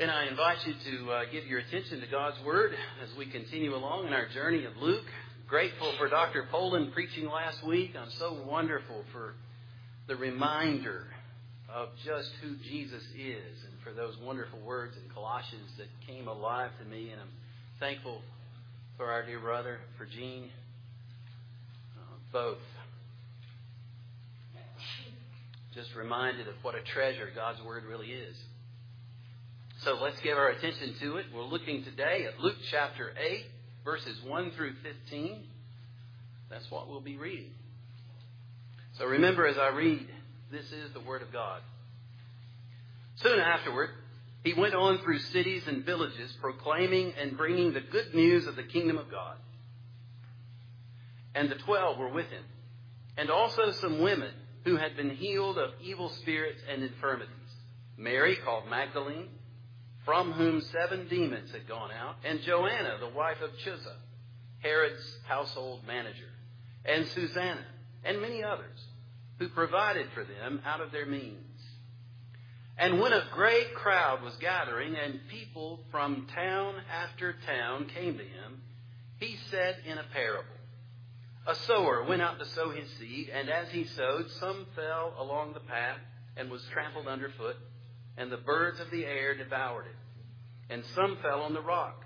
And I invite you to uh, give your attention to God's Word as we continue along in our journey of Luke. Grateful for Dr. Poland preaching last week. I'm so wonderful for the reminder of just who Jesus is and for those wonderful words in Colossians that came alive to me. And I'm thankful for our dear brother, for Gene, uh, both. Just reminded of what a treasure God's Word really is. So let's give our attention to it. We're looking today at Luke chapter 8, verses 1 through 15. That's what we'll be reading. So remember as I read, this is the Word of God. Soon afterward, he went on through cities and villages, proclaiming and bringing the good news of the kingdom of God. And the twelve were with him, and also some women who had been healed of evil spirits and infirmities Mary, called Magdalene from whom seven demons had gone out, and Joanna, the wife of Chuza, Herod's household manager, and Susanna, and many others, who provided for them out of their means. And when a great crowd was gathering, and people from town after town came to him, he said in a parable, A sower went out to sow his seed, and as he sowed, some fell along the path and was trampled underfoot and the birds of the air devoured it. And some fell on the rock,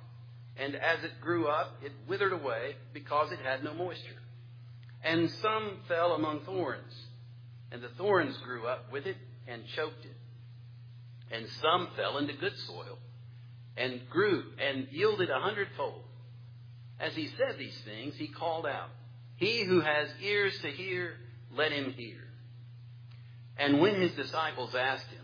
and as it grew up, it withered away because it had no moisture. And some fell among thorns, and the thorns grew up with it and choked it. And some fell into good soil, and grew and yielded a hundredfold. As he said these things, he called out, He who has ears to hear, let him hear. And when his disciples asked him,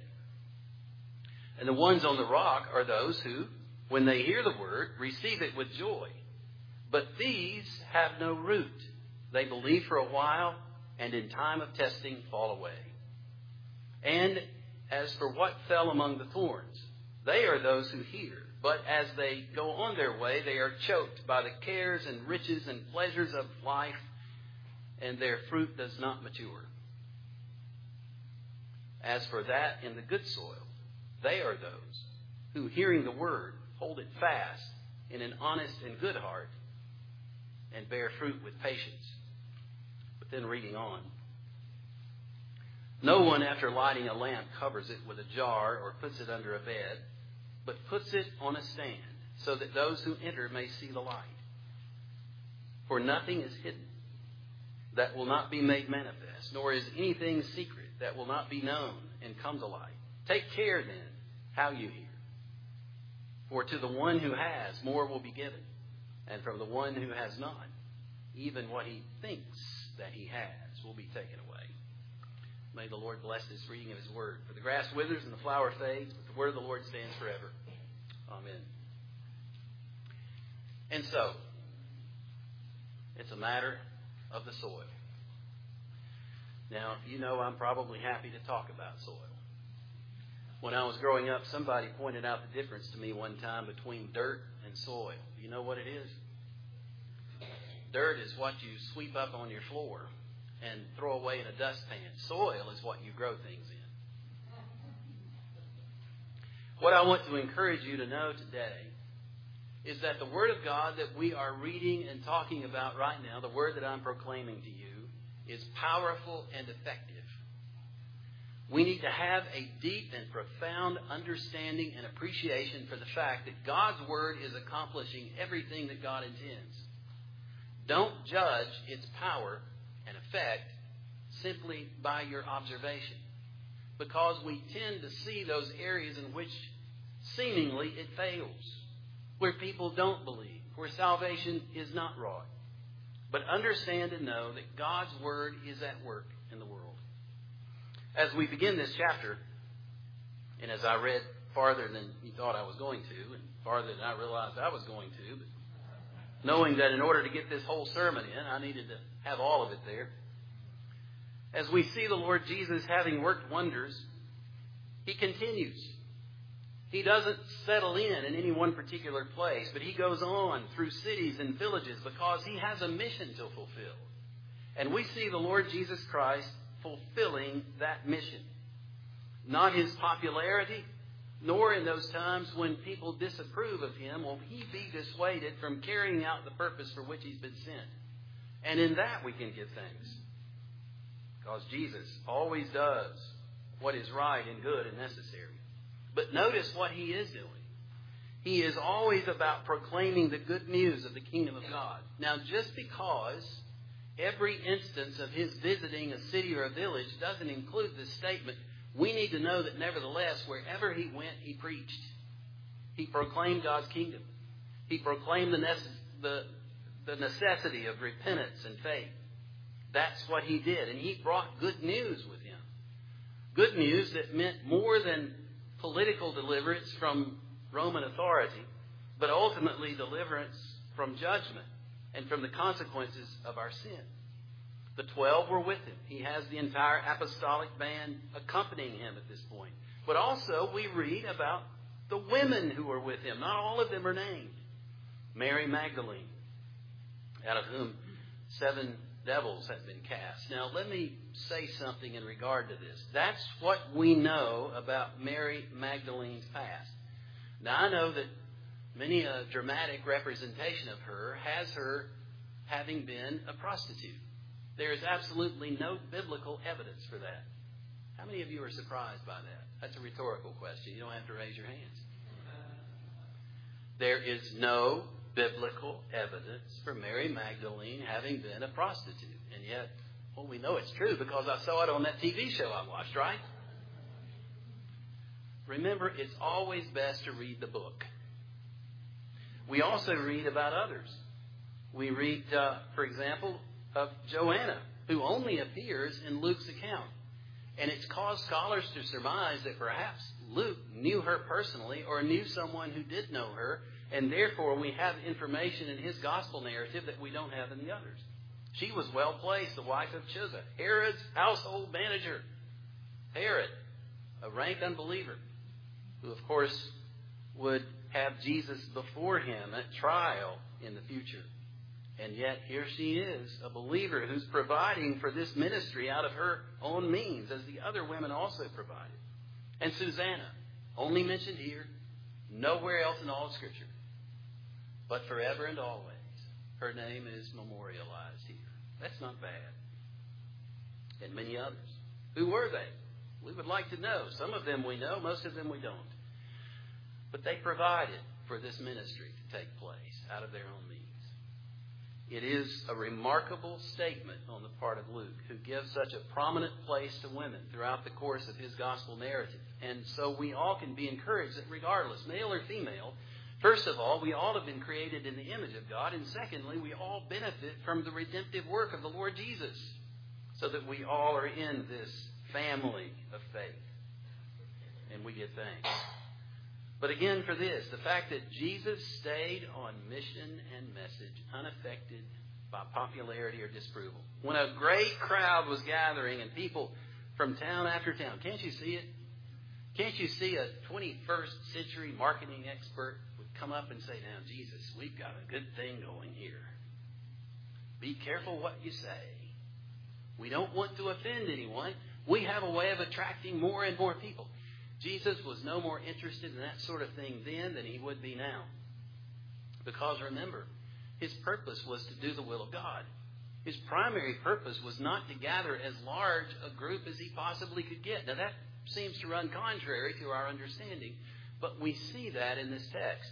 And the ones on the rock are those who, when they hear the word, receive it with joy. But these have no root. They believe for a while, and in time of testing fall away. And as for what fell among the thorns, they are those who hear. But as they go on their way, they are choked by the cares and riches and pleasures of life, and their fruit does not mature. As for that in the good soil, they are those who, hearing the word, hold it fast in an honest and good heart and bear fruit with patience. But then reading on. No one, after lighting a lamp, covers it with a jar or puts it under a bed, but puts it on a stand so that those who enter may see the light. For nothing is hidden that will not be made manifest, nor is anything secret that will not be known and come to light. Take care then how you hear. For to the one who has, more will be given, and from the one who has not, even what he thinks that he has will be taken away. May the Lord bless this reading of his word. For the grass withers and the flower fades, but the word of the Lord stands forever. Amen. And so, it's a matter of the soil. Now, you know I'm probably happy to talk about soil. When I was growing up, somebody pointed out the difference to me one time between dirt and soil. You know what it is? Dirt is what you sweep up on your floor and throw away in a dustpan. Soil is what you grow things in. What I want to encourage you to know today is that the Word of God that we are reading and talking about right now, the Word that I'm proclaiming to you, is powerful and effective. We need to have a deep and profound understanding and appreciation for the fact that God's Word is accomplishing everything that God intends. Don't judge its power and effect simply by your observation, because we tend to see those areas in which seemingly it fails, where people don't believe, where salvation is not wrought. But understand and know that God's Word is at work. As we begin this chapter, and as I read farther than you thought I was going to, and farther than I realized I was going to, but knowing that in order to get this whole sermon in, I needed to have all of it there. As we see the Lord Jesus having worked wonders, he continues. He doesn't settle in in any one particular place, but he goes on through cities and villages because he has a mission to fulfill. And we see the Lord Jesus Christ fulfilling that mission. Not his popularity, nor in those times when people disapprove of him will he be dissuaded from carrying out the purpose for which he's been sent. And in that we can give thanks. Because Jesus always does what is right and good and necessary. But notice what he is doing. He is always about proclaiming the good news of the kingdom of God. Now, just because every instance of his visiting a city or a village doesn't include this statement, we need to know that nevertheless, wherever he went, he preached. He proclaimed God's kingdom. He proclaimed the, necess- the, the necessity of repentance and faith. That's what he did. And he brought good news with him. Good news that meant more than political deliverance from Roman authority, but ultimately deliverance from judgment and from the consequences of our sin. The twelve were with him. He has the entire apostolic band accompanying him at this point. But also, we read about the women who were with him. Not all of them are named. Mary Magdalene, out of whom seven devils have been cast. Now, let me say something in regard to this. That's what we know about Mary Magdalene's past. Now, I know that many a dramatic representation of her has her having been a prostitute. There is absolutely no biblical evidence for that. How many of you are surprised by that? That's a rhetorical question. You don't have to raise your hands. There is no biblical evidence for Mary Magdalene having been a prostitute. And yet, well, we know it's true because I saw it on that TV show I watched, right? Remember, it's always best to read the book. We also read about others. We read, uh, for example, of Joanna, who only appears in Luke's account. And it's caused scholars to surmise that perhaps Luke knew her personally or knew someone who did know her, and therefore we have information in his gospel narrative that we don't have in the others. She was well placed, the wife of Chuza, Herod's household manager. Herod, a rank unbeliever, who of course would have Jesus before him at trial in the future. And yet here she is, a believer who's providing for this ministry out of her own means, as the other women also provided. And Susanna, only mentioned here, nowhere else in all of Scripture, but forever and always. Her name is memorialized here. That's not bad. And many others. Who were they? We would like to know. Some of them we know, most of them we don't. But they provided for this ministry to take place out of their own means. It is a remarkable statement on the part of Luke, who gives such a prominent place to women throughout the course of his gospel narrative. And so we all can be encouraged that regardless, male or female, first of all, we all have been created in the image of God, and secondly, we all benefit from the redemptive work of the Lord Jesus, so that we all are in this family of faith. And we give thanks. But again, for this, the fact that Jesus stayed on mission and message unaffected by popularity or disapproval. When a great crowd was gathering and people from town after town, can't you see it? Can't you see a 21st century marketing expert would come up and say, Now, Jesus, we've got a good thing going here. Be careful what you say. We don't want to offend anyone. We have a way of attracting more and more people. Jesus was no more interested in that sort of thing then than he would be now. Because remember, his purpose was to do the will of God. His primary purpose was not to gather as large a group as he possibly could get. Now, that seems to run contrary to our understanding, but we see that in this text.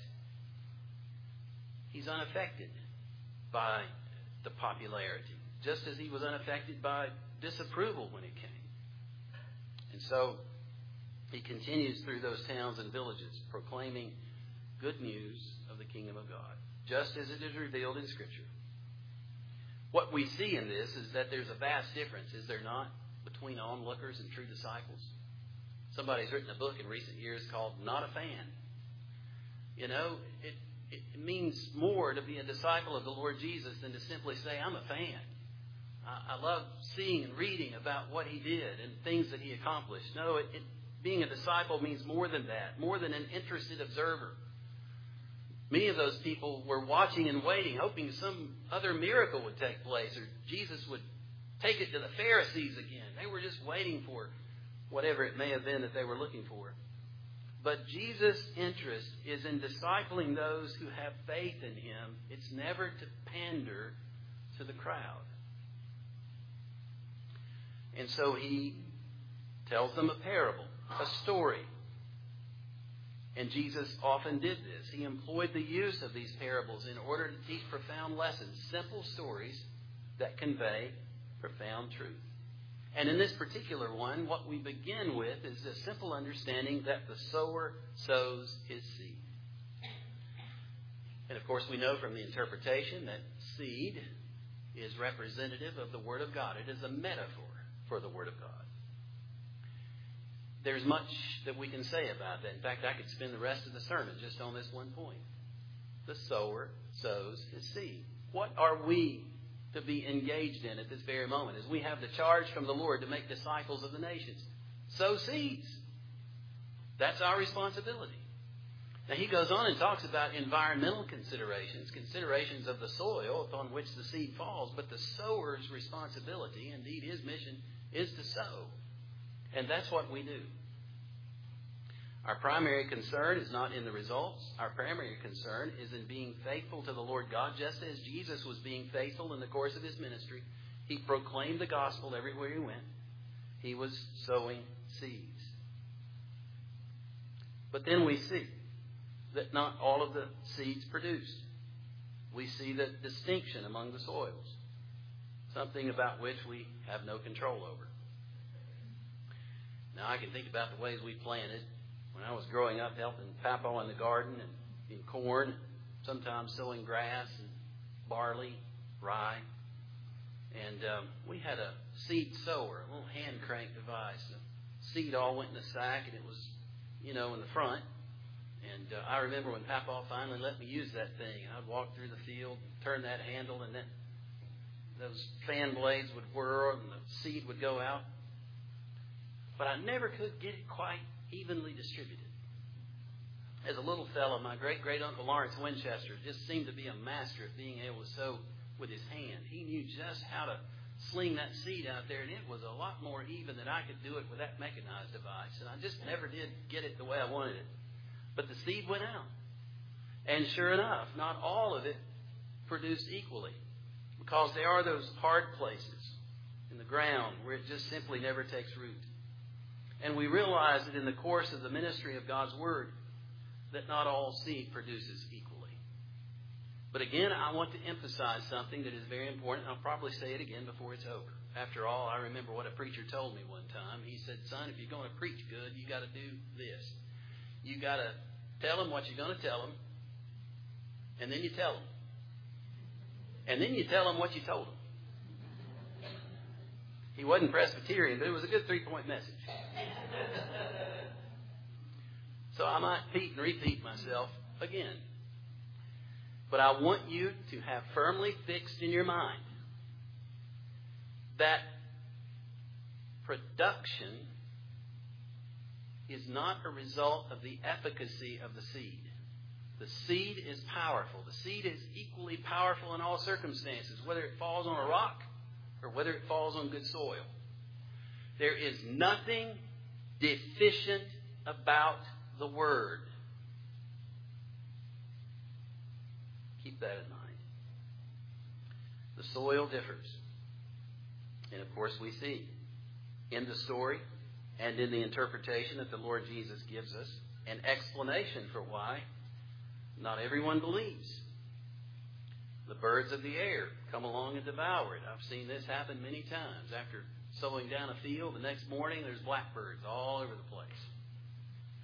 He's unaffected by the popularity, just as he was unaffected by disapproval when it came. And so, he continues through those towns and villages, proclaiming good news of the kingdom of God, just as it is revealed in Scripture. What we see in this is that there's a vast difference, is there not, between onlookers and true disciples? Somebody's written a book in recent years called Not a Fan. You know, it, it means more to be a disciple of the Lord Jesus than to simply say, I'm a fan. I, love seeing and reading about what he did and things that he accomplished. No, it, it, being a disciple means more than that, more than an interested observer. Many of those people were watching and waiting, hoping some other miracle would take place or Jesus would take it to the Pharisees again. They were just waiting for whatever it may have been that they were looking for. But Jesus' interest is in discipling those who have faith in him. It's never to pander to the crowd. And so he tells them a parable, a story. And Jesus often did this. He employed the use of these parables in order to teach profound lessons, simple stories that convey profound truth. And in this particular one, what we begin with is a simple understanding that the sower sows his seed. And of course, we know from the interpretation that seed is representative of the Word of God. It is a metaphor for the Word of God. There's much that we can say about that. In fact, I could spend the rest of the sermon just on this one point. The sower sows his seed. What are we to be engaged in at this very moment as we have the charge from the Lord to make disciples of the nations. Sow seeds. That's our responsibility. Now, he goes on and talks about environmental considerations, considerations of the soil upon which the seed falls, but the sower's responsibility, indeed his mission, is to sow. And that's what we do. Our primary concern is not in the results. Our primary concern is in being faithful to the Lord God, just as Jesus was being faithful in the course of his ministry. He proclaimed the gospel everywhere he went. He was sowing seeds. But then we see that not all of the seeds produced. We see the distinction among the soils, something about which we have no control over. Now, I can think about the ways we planted when I was growing up, helping Papa in the garden and in corn, sometimes sowing grass and barley, rye. And um, we had a seed sower, a little hand crank device. The seed all went in a sack, and it was, you know, in the front. And uh, I remember when Papa finally let me use that thing. I'd walk through the field, turn that handle, and then those fan blades would whir, and the seed would go out. But I never could get it quite evenly distributed. As a little fellow, my great great uncle Lawrence Winchester just seemed to be a master at being able to sow with his hand. He knew just how to sling that seed out there, and it was a lot more even than I could do it with that mechanized device. And I just never did get it the way I wanted it. But the seed went out. And sure enough, not all of it produced equally. Because there are those hard places in the ground where it just simply never takes root. And we realize that in the course of the ministry of God's Word, that not all seed produces equally. But again, I want to emphasize something that is very important. I'll probably say it again before it's over. After all, I remember what a preacher told me one time. He said, Son, if you're going to preach good, you got to do this. You got to tell them what you're going to tell them, and then you tell them. And then you tell them what you told them. He wasn't Presbyterian, but it was a good three point message. So I might repeat and repeat myself again. But I want you to have firmly fixed in your mind that production is not a result of the efficacy of the seed. The seed is powerful. The seed is equally powerful in all circumstances, whether it falls on a rock or whether it falls on good soil. There is nothing deficient about the Word. Keep that in mind. The soil differs. And of course, we see in the story and in the interpretation that the Lord Jesus gives us an explanation for why not everyone believes. The birds of the air come along and devour it. I've seen this happen many times. After sowing down a field, the next morning there's blackbirds all over the place.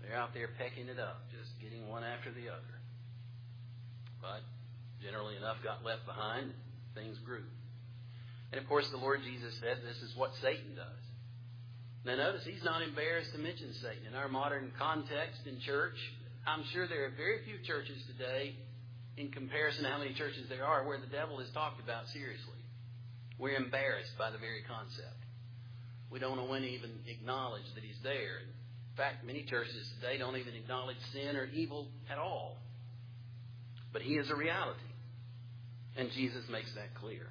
They're out there pecking it up, just getting one after the other. But generally enough got left behind, and things grew. And of course, the Lord Jesus said this is what Satan does. Now, notice he's not embarrassed to mention Satan. In our modern context in church, I'm sure there are very few churches today, in comparison to how many churches there are, where the devil is talked about seriously. We're embarrassed by the very concept. We don't want to even acknowledge that he's there. In fact, many churches today don't even acknowledge sin or evil at all. But he is a reality. And Jesus makes that clear.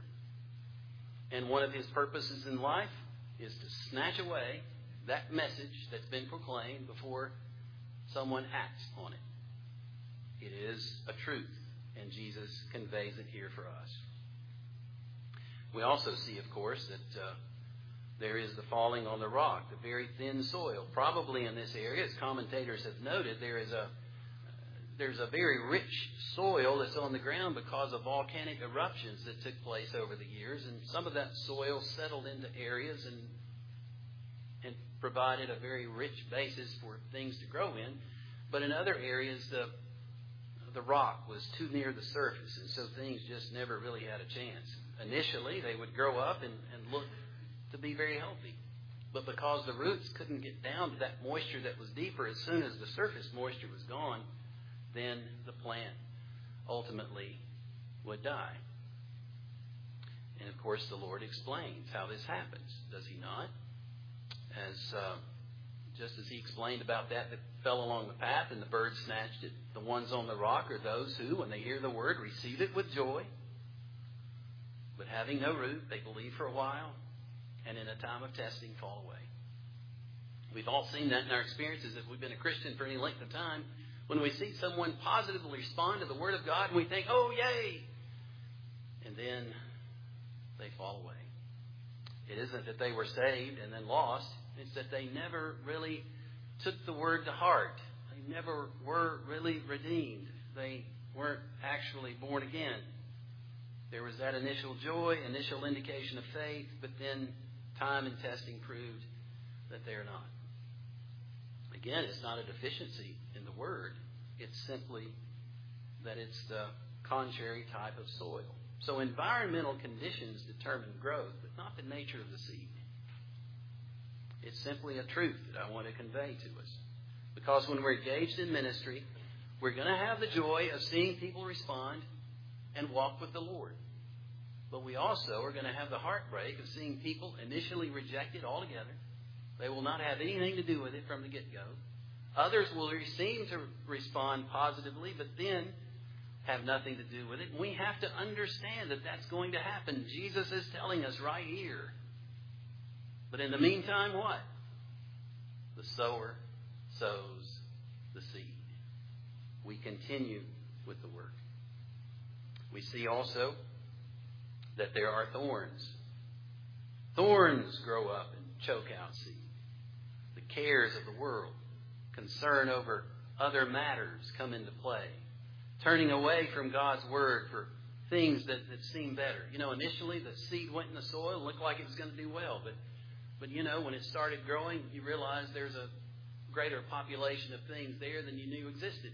And one of his purposes in life is to snatch away that message that's been proclaimed before someone acts on it. It is a truth, and Jesus conveys it here for us. We also see, of course, that uh, there is the falling on the rock, the very thin soil. Probably in this area, as commentators have noted, there is a there's a very rich soil that's on the ground because of volcanic eruptions that took place over the years, and some of that soil settled into areas and and provided a very rich basis for things to grow in. But in other areas, the the rock was too near the surface, and so things just never really had a chance. Initially, they would grow up and, and look to be very healthy. But because the roots couldn't get down to that moisture that was deeper, as soon as the surface moisture was gone, then the plant ultimately would die. And of course, the Lord explains how this happens, does He not? As uh, just as He explained about that that fell along the path and the birds snatched it, the ones on the rock are those who, when they hear the word, receive it with joy. But having no root, they believe for a while, and in a time of testing, fall away. We've all seen that in our experiences if we've been a Christian for any length of time when we see someone positively respond to the Word of God and we think, oh, yay! And then they fall away. It isn't that they were saved and then lost, it's that they never really took the Word to heart. They never were really redeemed. They weren't actually born again. There was that initial joy, initial indication of faith, but then time and testing proved that they're not. Again, it's not a deficiency in the word. It's simply that it's the contrary type of soil. So environmental conditions determine growth, but not the nature of the seed. It's simply a truth that I want to convey to us. Because when we're engaged in ministry, we're going to have the joy of seeing people respond and walk with the Lord. But we also are going to have the heartbreak of seeing people initially rejected altogether they will not have anything to do with it from the get go. Others will seem to respond positively, but then have nothing to do with it. We have to understand that that's going to happen. Jesus is telling us right here. But in the meantime, what? The sower sows the seed. We continue with the work. We see also that there are thorns. Thorns grow up and choke out seed The cares of the world, concern over other matters come into play, turning away from God's word for things that, that seem better. You know, initially the seed went in the soil looked like it was going to do well, but but you know, when it started growing, you realize there's a greater population of things there than you knew existed.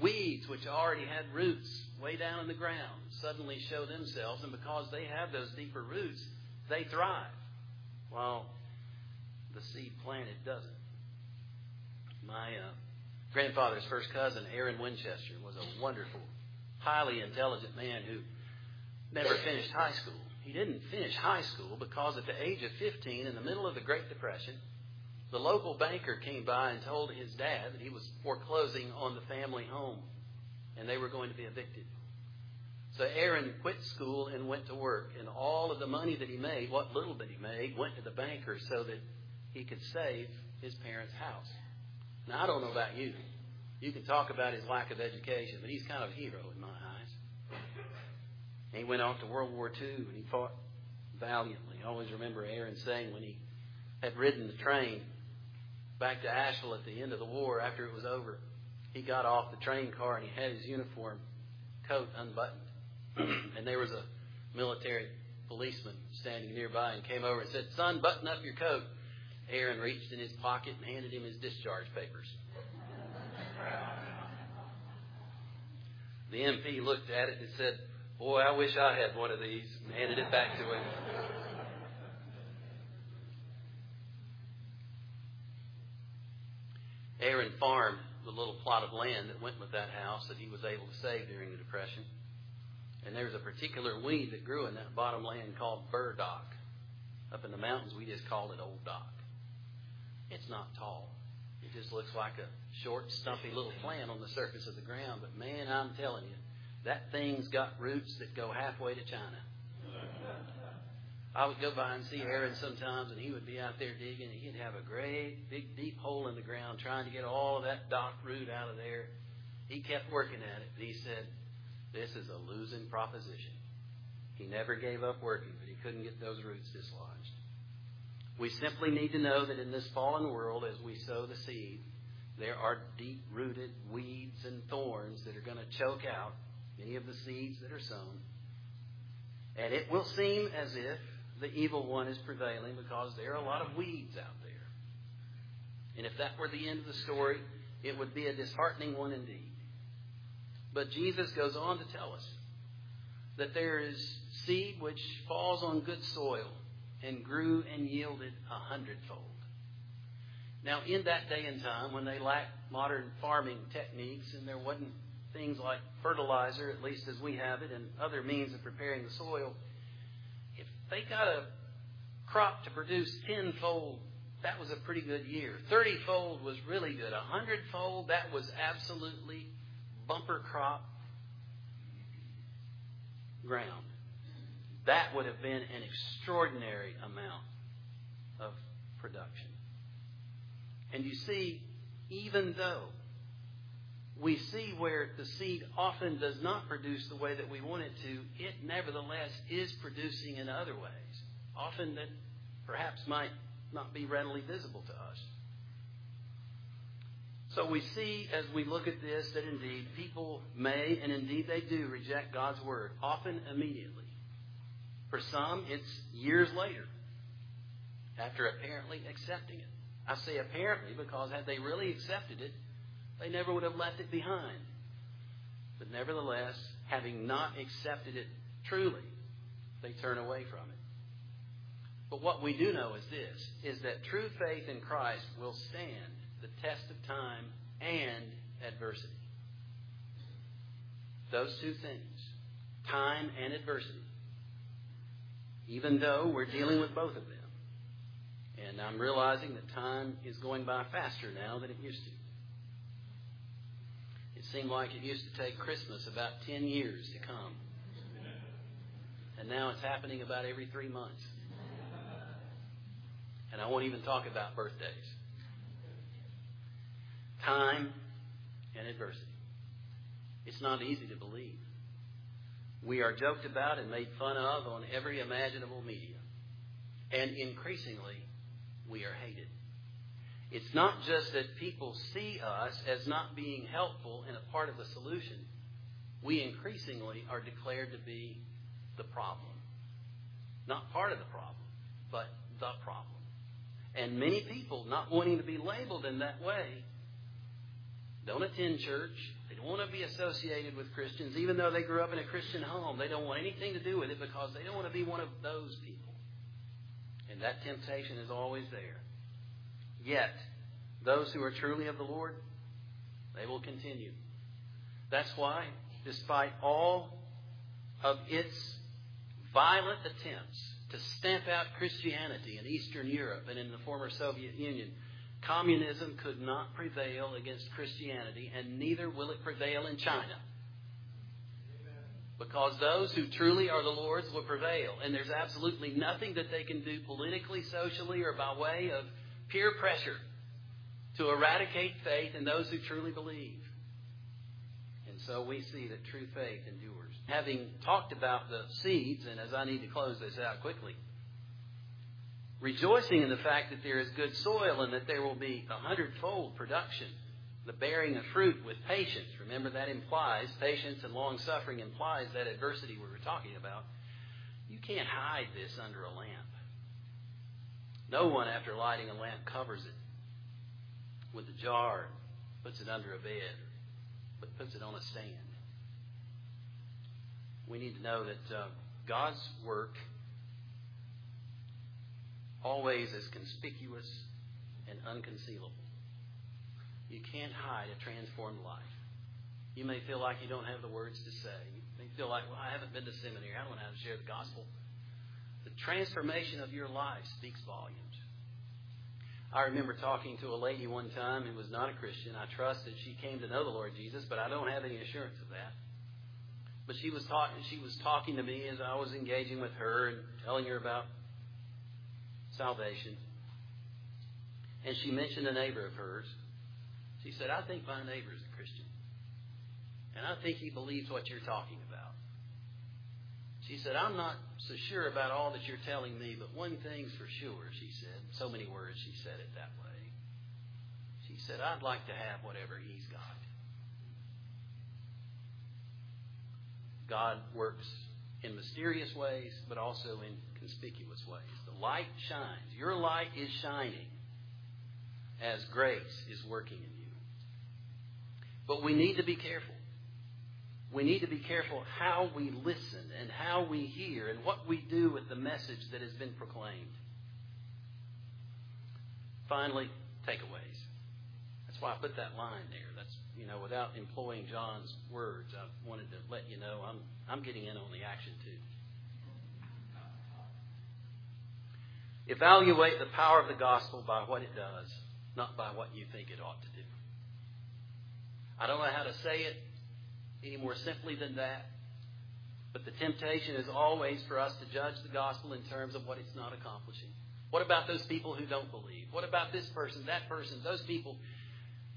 Weeds, which already had roots way down in the ground, suddenly show themselves, and because they have those deeper roots, they thrive. While the seed planted doesn't. My uh, grandfather's first cousin, Aaron Winchester, was a wonderful, highly intelligent man who never finished high school. He didn't finish high school because at the age of 15, in the middle of the Great Depression, the local banker came by and told his dad that he was foreclosing on the family home and they were going to be evicted. So Aaron quit school and went to work, and all of the money that he made, what little that he made, went to the banker so that he could save his parents' house. Now, I don't know about you. You can talk about his lack of education, but he's kind of a hero in my eyes. And he went off to World War II and he fought valiantly. I always remember Aaron saying when he had ridden the train back to Asheville at the end of the war after it was over, he got off the train car and he had his uniform coat unbuttoned. and there was a military policeman standing nearby and came over and said, Son, button up your coat. Aaron reached in his pocket and handed him his discharge papers. The MP looked at it and said, Boy, I wish I had one of these, and handed it back to him. Aaron farmed the little plot of land that went with that house that he was able to save during the Depression. And there's a particular weed that grew in that bottom land called burdock. Up in the mountains, we just call it old dock. It's not tall. It just looks like a short, stumpy little plant on the surface of the ground. But man, I'm telling you, that thing's got roots that go halfway to China. I would go by and see Aaron sometimes, and he would be out there digging, and he'd have a great, big, deep hole in the ground trying to get all of that dock root out of there. He kept working at it, but he said, This is a losing proposition. He never gave up working, but he couldn't get those roots dislodged. We simply need to know that in this fallen world, as we sow the seed, there are deep rooted weeds and thorns that are going to choke out many of the seeds that are sown. And it will seem as if the evil one is prevailing because there are a lot of weeds out there. And if that were the end of the story, it would be a disheartening one indeed. But Jesus goes on to tell us that there is seed which falls on good soil and grew and yielded a hundredfold. Now, in that day and time, when they lacked modern farming techniques and there wasn't things like fertilizer, at least as we have it, and other means of preparing the soil, they got a crop to produce tenfold. That was a pretty good year. Thirtyfold was really good. A hundredfold, that was absolutely bumper crop ground. That would have been an extraordinary amount of production. And you see, even though we see where the seed often does not produce the way that we want it to, it nevertheless is producing in other ways, often that perhaps might not be readily visible to us. So we see as we look at this that indeed people may, and indeed they do, reject God's word, often immediately. For some, it's years later, after apparently accepting it. I say apparently because had they really accepted it, they never would have left it behind. But nevertheless, having not accepted it truly, they turn away from it. But what we do know is this is that true faith in Christ will stand the test of time and adversity. Those two things, time and adversity. Even though we're dealing with both of them. And I'm realizing that time is going by faster now than it used to seemed like it used to take Christmas about 10 years to come. And now it's happening about every three months. And I won't even talk about birthdays. Time and adversity. It's not easy to believe. We are joked about and made fun of on every imaginable media. And increasingly, we are hated. It's not just that people see us as not being helpful and a part of the solution. We increasingly are declared to be the problem. Not part of the problem, but the problem. And many people, not wanting to be labeled in that way, don't attend church. They don't want to be associated with Christians, even though they grew up in a Christian home. They don't want anything to do with it because they don't want to be one of those people. And that temptation is always there. Yet, those who are truly of the Lord, they will continue. That's why, despite all of its violent attempts to stamp out Christianity in Eastern Europe and in the former Soviet Union, communism could not prevail against Christianity, and neither will it prevail in China. Because those who truly are the Lord's will prevail. And there's absolutely nothing that they can do politically, socially, or by way of peer pressure to eradicate faith in those who truly believe. And so we see that true faith endures. Having talked about the seeds, and as I need to close this out quickly, rejoicing in the fact that there is good soil and that there will be a hundredfold production, the bearing of fruit with patience. Remember, that implies patience and long suffering implies that adversity we were talking about. You can't hide this under a lamp. No one, after lighting a lamp, covers it with a jar, puts it under a bed, but puts it on a stand. We need to know that uh, God's work always is conspicuous and unconcealable. You can't hide a transformed life. You may feel like you don't have the words to say. You may feel like, well, I haven't been to seminary. I don't know how to share the gospel. The transformation of your life speaks volumes. I remember talking to a lady one time who was not a Christian. I trust that she came to know the Lord Jesus, but I don't have any assurance of that. But she was talking. She was talking to me as I was engaging with her and telling her about salvation. And she mentioned a neighbor of hers. She said, "I think my neighbor is a Christian." And I think he believes what you're talking about. She said, I'm not so sure about all that you're telling me, but one thing's for sure, she said. So many words she said it that way. She said, I'd like to have whatever he's got. God works in mysterious ways, but also in conspicuous ways. The light shines. Your light is shining as grace is working in you. But we need to be careful we need to be careful how we listen and how we hear and what we do with the message that has been proclaimed. Finally, takeaways. That's why I put that line there. That's you know, without employing John's words, I wanted to let you know I'm I'm getting in on the action too. Evaluate the power of the gospel by what it does, not by what you think it ought to do. I don't know how to say it any more simply than that. But the temptation is always for us to judge the gospel in terms of what it's not accomplishing. What about those people who don't believe? What about this person, that person, those people?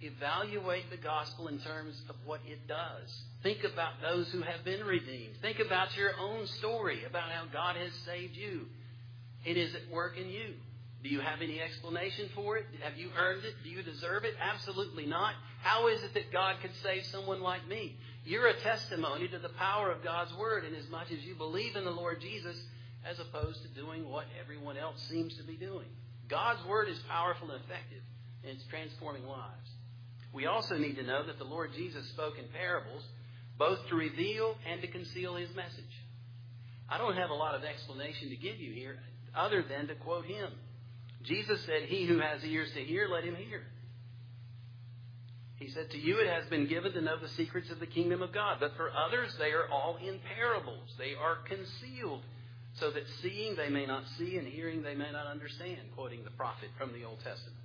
Evaluate the gospel in terms of what it does. Think about those who have been redeemed. Think about your own story, about how God has saved you. It is at work in you. Do you have any explanation for it? Have you earned it? Do you deserve it? Absolutely not. How is it that God could save someone like me? You're a testimony to the power of God's Word in as much as you believe in the Lord Jesus as opposed to doing what everyone else seems to be doing. God's Word is powerful and effective, and it's transforming lives. We also need to know that the Lord Jesus spoke in parables, both to reveal and to conceal His message. I don't have a lot of explanation to give you here other than to quote Him. Jesus said, He who has ears to hear, let him hear. He said, To you it has been given to know the secrets of the kingdom of God, but for others they are all in parables. They are concealed, so that seeing they may not see and hearing they may not understand, quoting the prophet from the Old Testament.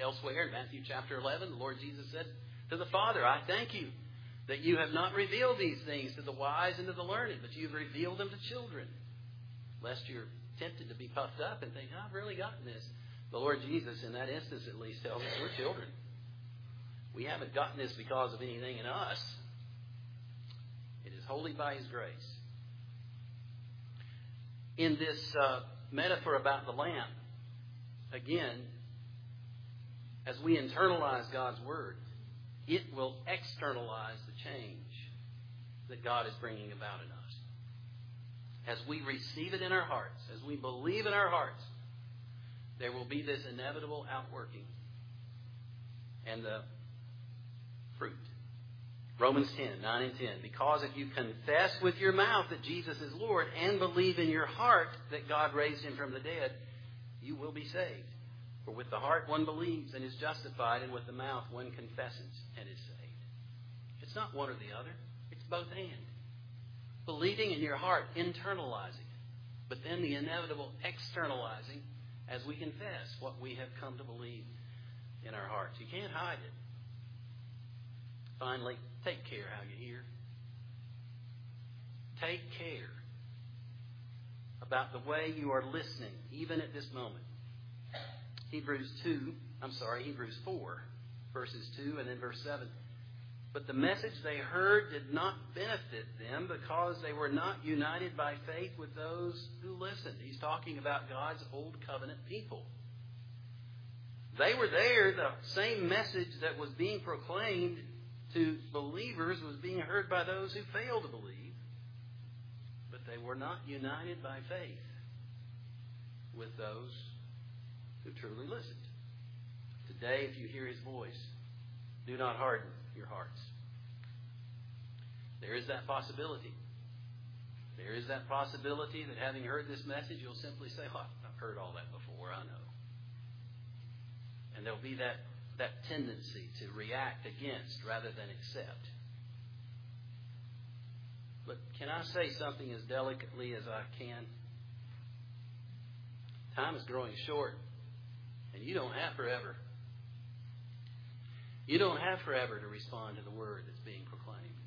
Elsewhere in Matthew chapter 11, the Lord Jesus said to the Father, I thank you that you have not revealed these things to the wise and to the learned, but you've revealed them to children, lest you're tempted to be puffed up and think, I've really gotten this. The Lord Jesus, in that instance at least, tells us we're children. We haven't gotten this because of anything in us. It is wholly by His grace. In this uh, metaphor about the lamp, again, as we internalize God's Word, it will externalize the change that God is bringing about in us. As we receive it in our hearts, as we believe in our hearts, there will be this inevitable outworking. And the. Romans 10, 9 and 10. Because if you confess with your mouth that Jesus is Lord and believe in your heart that God raised him from the dead, you will be saved. For with the heart one believes and is justified, and with the mouth one confesses and is saved. It's not one or the other, it's both and. Believing in your heart, internalizing, but then the inevitable externalizing as we confess what we have come to believe in our hearts. You can't hide it. Finally, take care how you hear. Take care about the way you are listening, even at this moment. Hebrews 2, I'm sorry, Hebrews 4, verses 2 and then verse 7. But the message they heard did not benefit them because they were not united by faith with those who listened. He's talking about God's old covenant people. They were there, the same message that was being proclaimed to believers was being heard by those who failed to believe, but they were not united by faith with those who truly listened. Today, if you hear his voice, do not harden your hearts. There is that possibility. There is that possibility that having heard this message, you'll simply say, oh, I've heard all that before, I know. And there'll be that that tendency to react against rather than accept. But can I say something as delicately as I can? Time is growing short, and you don't have forever. You don't have forever to respond to the word that's being proclaimed.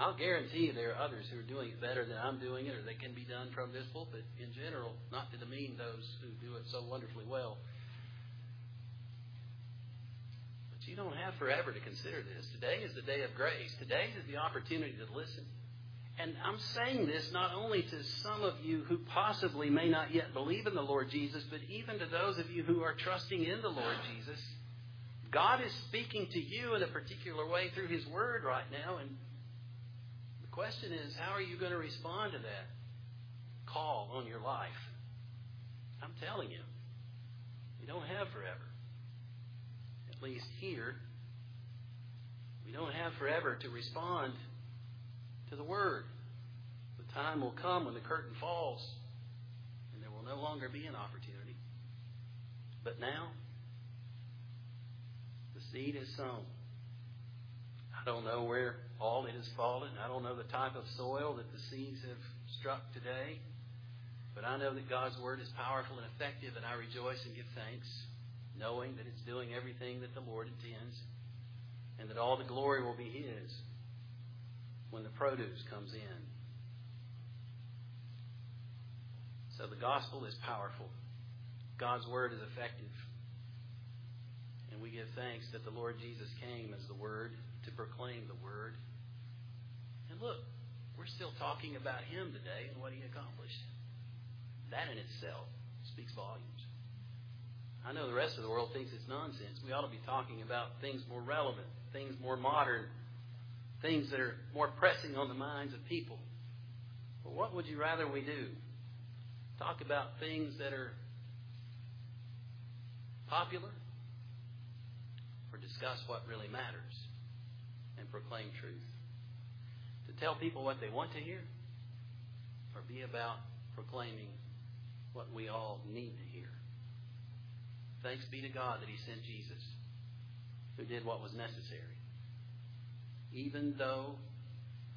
I'll guarantee you there are others who are doing it better than I'm doing it, or that can be done from this pulpit in general, not to demean those who do it so wonderfully well. But you don't have forever to consider this. Today is the day of grace. Today is the opportunity to listen. And I'm saying this not only to some of you who possibly may not yet believe in the Lord Jesus, but even to those of you who are trusting in the Lord Jesus. God is speaking to you in a particular way through His Word right now. And the question is, how are you going to respond to that call on your life? I'm telling you, you don't have forever. At least here, we don't have forever to respond to the Word. The time will come when the curtain falls and there will no longer be an opportunity. But now, the seed is sown. I don't know where all it has fallen. I don't know the type of soil that the seeds have struck today. But I know that God's Word is powerful and effective, and I rejoice and give thanks, knowing that it's doing everything that the Lord intends, and that all the glory will be His when the produce comes in. So the gospel is powerful. God's word is effective. And we give thanks that the Lord Jesus came as the word to proclaim the word. And look, we're still talking about him today and what he accomplished. That in itself speaks volumes. I know the rest of the world thinks it's nonsense. We ought to be talking about things more relevant, things more modern, things that are more pressing on the minds of people. But what would you rather we do? Talk about things that are popular or discuss what really matters and proclaim truth? To tell people what they want to hear or be about proclaiming what we all need to hear? Thanks be to God that He sent Jesus, who did what was necessary even though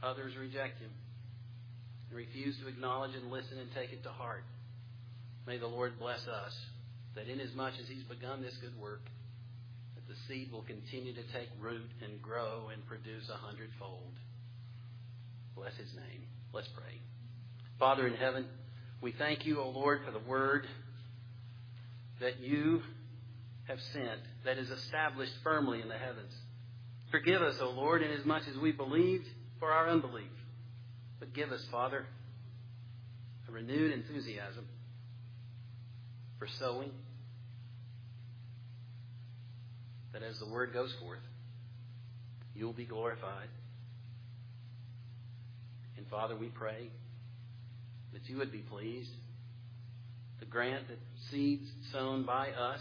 others reject him and refuse to acknowledge and listen and take it to heart. May the Lord bless us that inasmuch as he's begun this good work, that the seed will continue to take root and grow and produce a hundredfold. Bless his name. Let's pray. Father in heaven, we thank you, O Lord, for the word that you have sent that is established firmly in the heavens. Forgive us, O Lord, inasmuch as we believed for our unbelief. But give us, Father, a renewed enthusiasm for sowing, that as the word goes forth, you will be glorified. And Father, we pray that you would be pleased to grant that seeds sown by us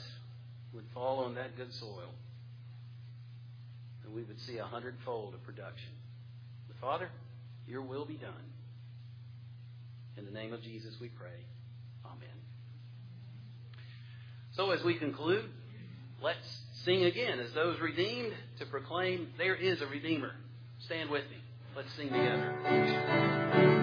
would fall on that good soil and we would see a hundredfold of production. But Father, your will be done. In the name of Jesus we pray. Amen. So as we conclude, let's sing again as those redeemed to proclaim there is a Redeemer. Stand with me. Let's sing together.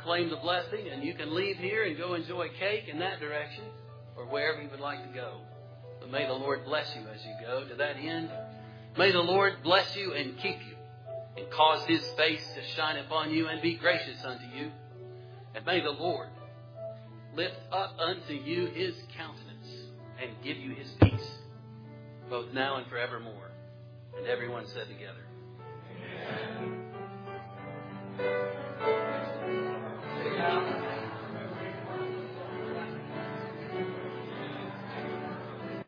Proclaim the blessing, and you can leave here and go enjoy cake in that direction or wherever you would like to go. But may the Lord bless you as you go. To that end, may the Lord bless you and keep you, and cause his face to shine upon you and be gracious unto you. And may the Lord lift up unto you his countenance and give you his peace, both now and forevermore. And everyone said together, Amen.